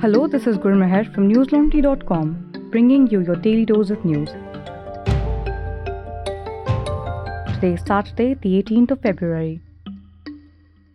Hello, this is Gurmeher from newslaundry.com, bringing you your daily dose of news. Today is Saturday, the 18th of February.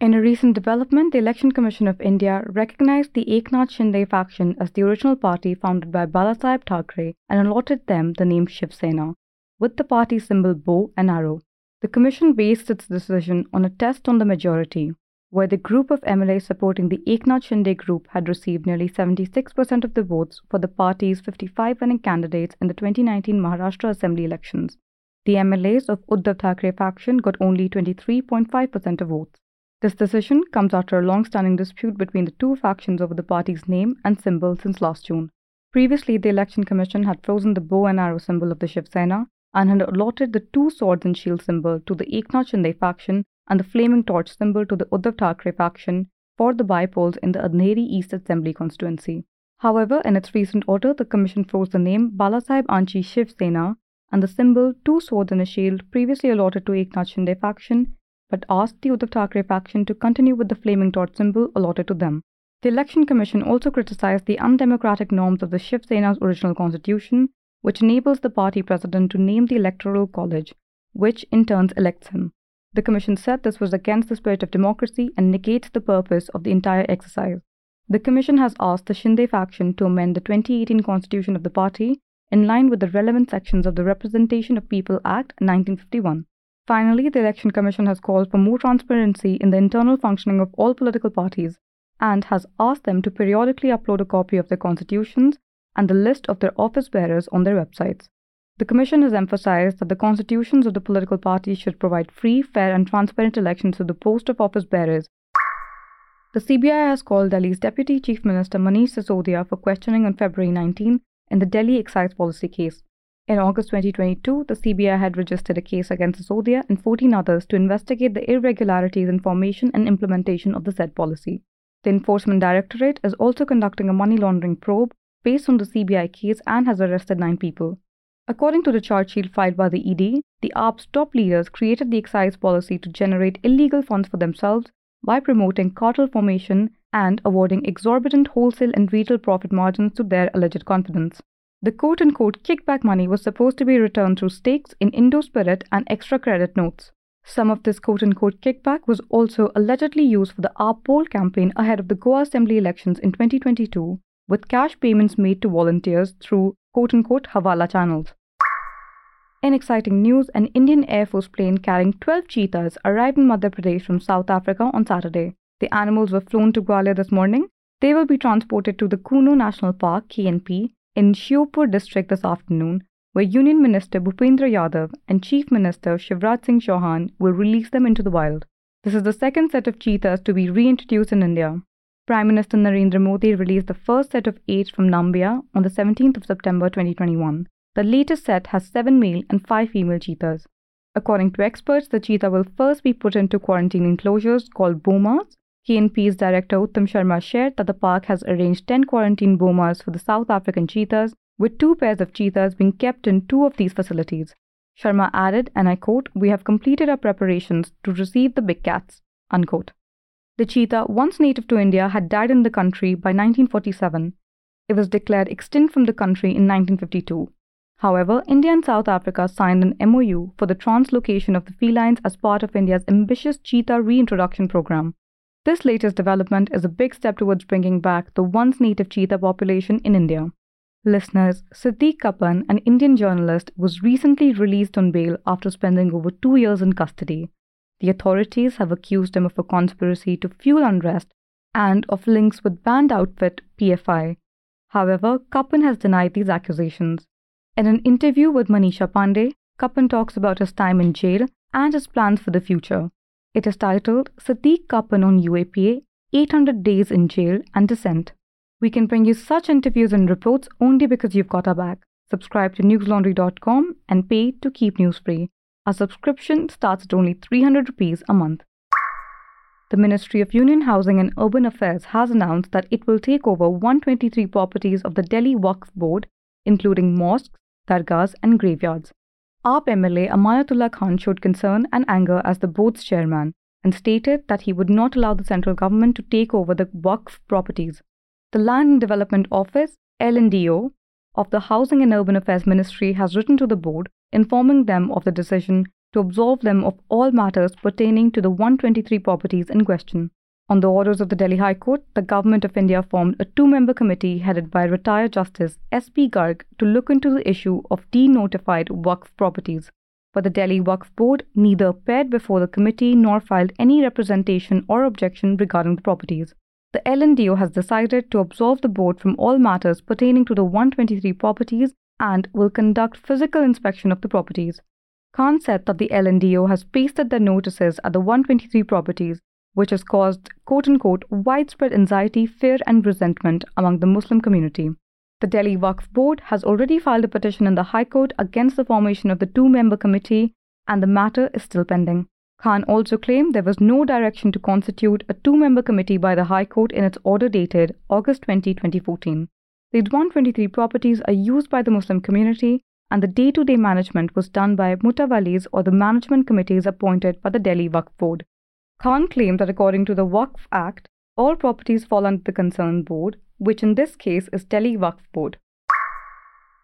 In a recent development, the Election Commission of India recognized the Eknath Shinde faction as the original party founded by Balasaheb Thackeray and allotted them the name Shiv Sena, with the party symbol bow and arrow. The commission based its decision on a test on the majority, where the group of MLAs supporting the Eknath Shinde group had received nearly 76% of the votes for the party's 55 winning candidates in the 2019 Maharashtra Assembly elections. The MLAs of Uddhav Thackeray faction got only 23.5% of votes. This decision comes after a long standing dispute between the two factions over the party's name and symbol since last June. Previously, the Election Commission had frozen the bow and arrow symbol of the Shiv Sena and had allotted the two swords and shield symbol to the Eknath Shinde faction and the flaming torch symbol to the Uddhav Thackeray faction for the bypolls in the Andheri East Assembly constituency. However, in its recent order, the Commission froze the name Balasahebanchi Shiv Sena and the symbol two swords and a shield previously allotted to Eknath Shinde faction, but asked the Uddhav Thackeray faction to continue with the flaming torch symbol allotted to them. The Election Commission also criticized the undemocratic norms of the Shiv Sena's original constitution, which enables the party president to name the Electoral College, which in turn elects him. The Commission said this was against the spirit of democracy and negates the purpose of the entire exercise. The Commission has asked the Shinde faction to amend the 2018 constitution of the party in line with the relevant sections of the Representation of People Act 1951. Finally, the Election Commission has called for more transparency in the internal functioning of all political parties and has asked them to periodically upload a copy of their constitutions and the list of their office bearers on their websites. The Commission has emphasized that the constitutions of the political parties should provide free, fair, and transparent elections to the post of office bearers. The CBI has called Delhi's Deputy Chief Minister Manish Sisodia for questioning on February 19 in the Delhi excise policy case. In August 2022, the CBI had registered a case against Sisodia and 14 others to investigate the irregularities in formation and implementation of the said policy. The Enforcement Directorate is also conducting a money laundering probe based on the CBI case and has arrested nine people. According to the charge sheet filed by the ED, the AAP's top leaders created the excise policy to generate illegal funds for themselves by promoting cartel formation and awarding exorbitant wholesale and retail profit margins to their alleged confidants. The quote unquote kickback money was supposed to be returned through stakes in Indo Spirit and extra credit notes. Some of this quote unquote kickback was also allegedly used for the AAP poll campaign ahead of the Goa Assembly elections in 2022, with cash payments made to volunteers through quote unquote Hawala channels. In exciting news, an Indian Air Force plane carrying 12 cheetahs arrived in Madhya Pradesh from South Africa on Saturday. The animals were flown to Gwalior this morning. They will be transported to the Kuno National Park, KNP, in Sheopur district this afternoon, where Union Minister Bhupendra Yadav and Chief Minister Shivraj Singh Chauhan will release them into the wild. This is the second set of cheetahs to be reintroduced in India. Prime Minister Narendra Modi released the first set of eight from Namibia on the 17th of September 2021. The latest set has seven male and five female cheetahs. According to experts, the cheetah will first be put into quarantine enclosures called bomas. KNP's director Uttam Sharma shared that the park has arranged 10 quarantine bomas for the South African cheetahs, with two pairs of cheetahs being kept in two of these facilities. Sharma added, and I quote, We have completed our preparations to receive the big cats. Unquote. The cheetah, once native to India, had died in the country by 1947. It was declared extinct from the country in 1952. However, India and South Africa signed an MOU for the translocation of the felines as part of India's ambitious cheetah reintroduction program. This latest development is a big step towards bringing back the once native cheetah population in India. Listeners, Siddique Kappan, an Indian journalist, was recently released on bail after spending over two years in custody. The authorities have accused him of a conspiracy to fuel unrest and of links with banned outfit PFI. However, Kappan has denied these accusations. In an interview with Manisha Pandey, Kappan talks about his time in jail and his plans for the future. It is titled Siddique Kappan on UAPA 800 Days in Jail and Dissent. We can bring you such interviews and reports only because you've got our back. Subscribe to newslaundry.com and pay to keep news free. Our subscription starts at only 300 rupees a month. The Ministry of Union Housing and Urban Affairs has announced that it will take over 123 properties of the Delhi Waqf Board, including mosques, dargahs, and graveyards. AAP MLA Amanatullah Khan showed concern and anger as the board's chairman and stated that he would not allow the central government to take over the Waqf properties. The Land and Development Office, LNDO, of the Housing and Urban Affairs Ministry has written to the board informing them of the decision to absolve them of all matters pertaining to the 123 properties in question. On the orders of the Delhi High Court, the Government of India formed a two member committee headed by retired Justice S.P. Garg to look into the issue of denotified Waqf properties. But the Delhi Waqf Board neither appeared before the committee nor filed any representation or objection regarding the properties. The LNDO has decided to absolve the board from all matters pertaining to the 123 properties and will conduct physical inspection of the properties. Khan said that the LNDO has pasted their notices at the 123 properties which has caused quote unquote widespread anxiety, fear, and resentment among the Muslim community. The Delhi Waqf Board has already filed a petition in the High Court against the formation of the two member committee, and the matter is still pending. Khan also claimed there was no direction to constitute a two member committee by the High Court in its order dated August 20, 2014. These 123 properties are used by the Muslim community, and the day to day management was done by mutawallis or the management committees appointed by the Delhi Waqf Board. Khan claimed that according to the Waqf Act, all properties fall under the concerned board, which in this case is Delhi Waqf Board.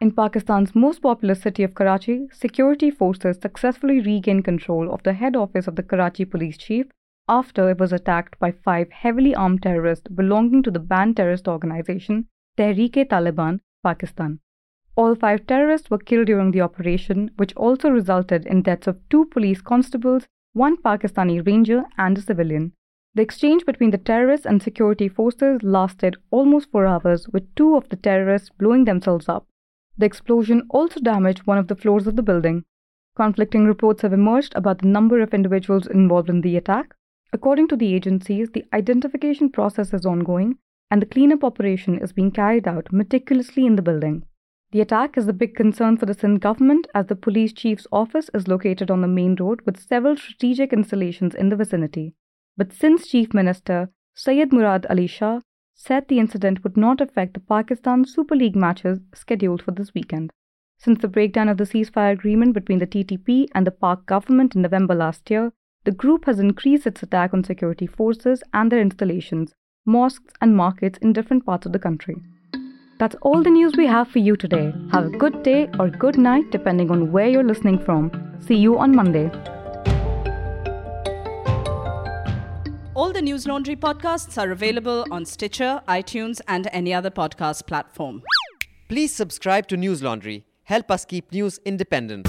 In Pakistan's most populous city of Karachi, security forces successfully regained control of the head office of the Karachi police chief after it was attacked by five heavily armed terrorists belonging to the banned terrorist organization Tehreek-e-Taliban, Pakistan. All five terrorists were killed during the operation, which also resulted in deaths of two police constables one Pakistani ranger, and a civilian. The exchange between the terrorists and security forces lasted almost four hours, with two of the terrorists blowing themselves up. The explosion also damaged one of the floors of the building. Conflicting reports have emerged about the number of individuals involved in the attack. According to the agencies, the identification process is ongoing and the cleanup operation is being carried out meticulously in the building. The attack is a big concern for the Sindh government as the police chief's office is located on the main road with several strategic installations in the vicinity. But Sindh's chief minister, Syed Murad Ali Shah, said the incident would not affect the Pakistan Super League matches scheduled for this weekend. Since the breakdown of the ceasefire agreement between the TTP and the Pak government in November last year, the group has increased its attack on security forces and their installations, mosques, and markets in different parts of the country. That's all the news we have for you today. Have a good day or good night, depending on where you're listening from. See you on Monday. All the News Laundry podcasts are available on Stitcher, iTunes, and any other podcast platform. Please subscribe to News Laundry. Help us keep news independent.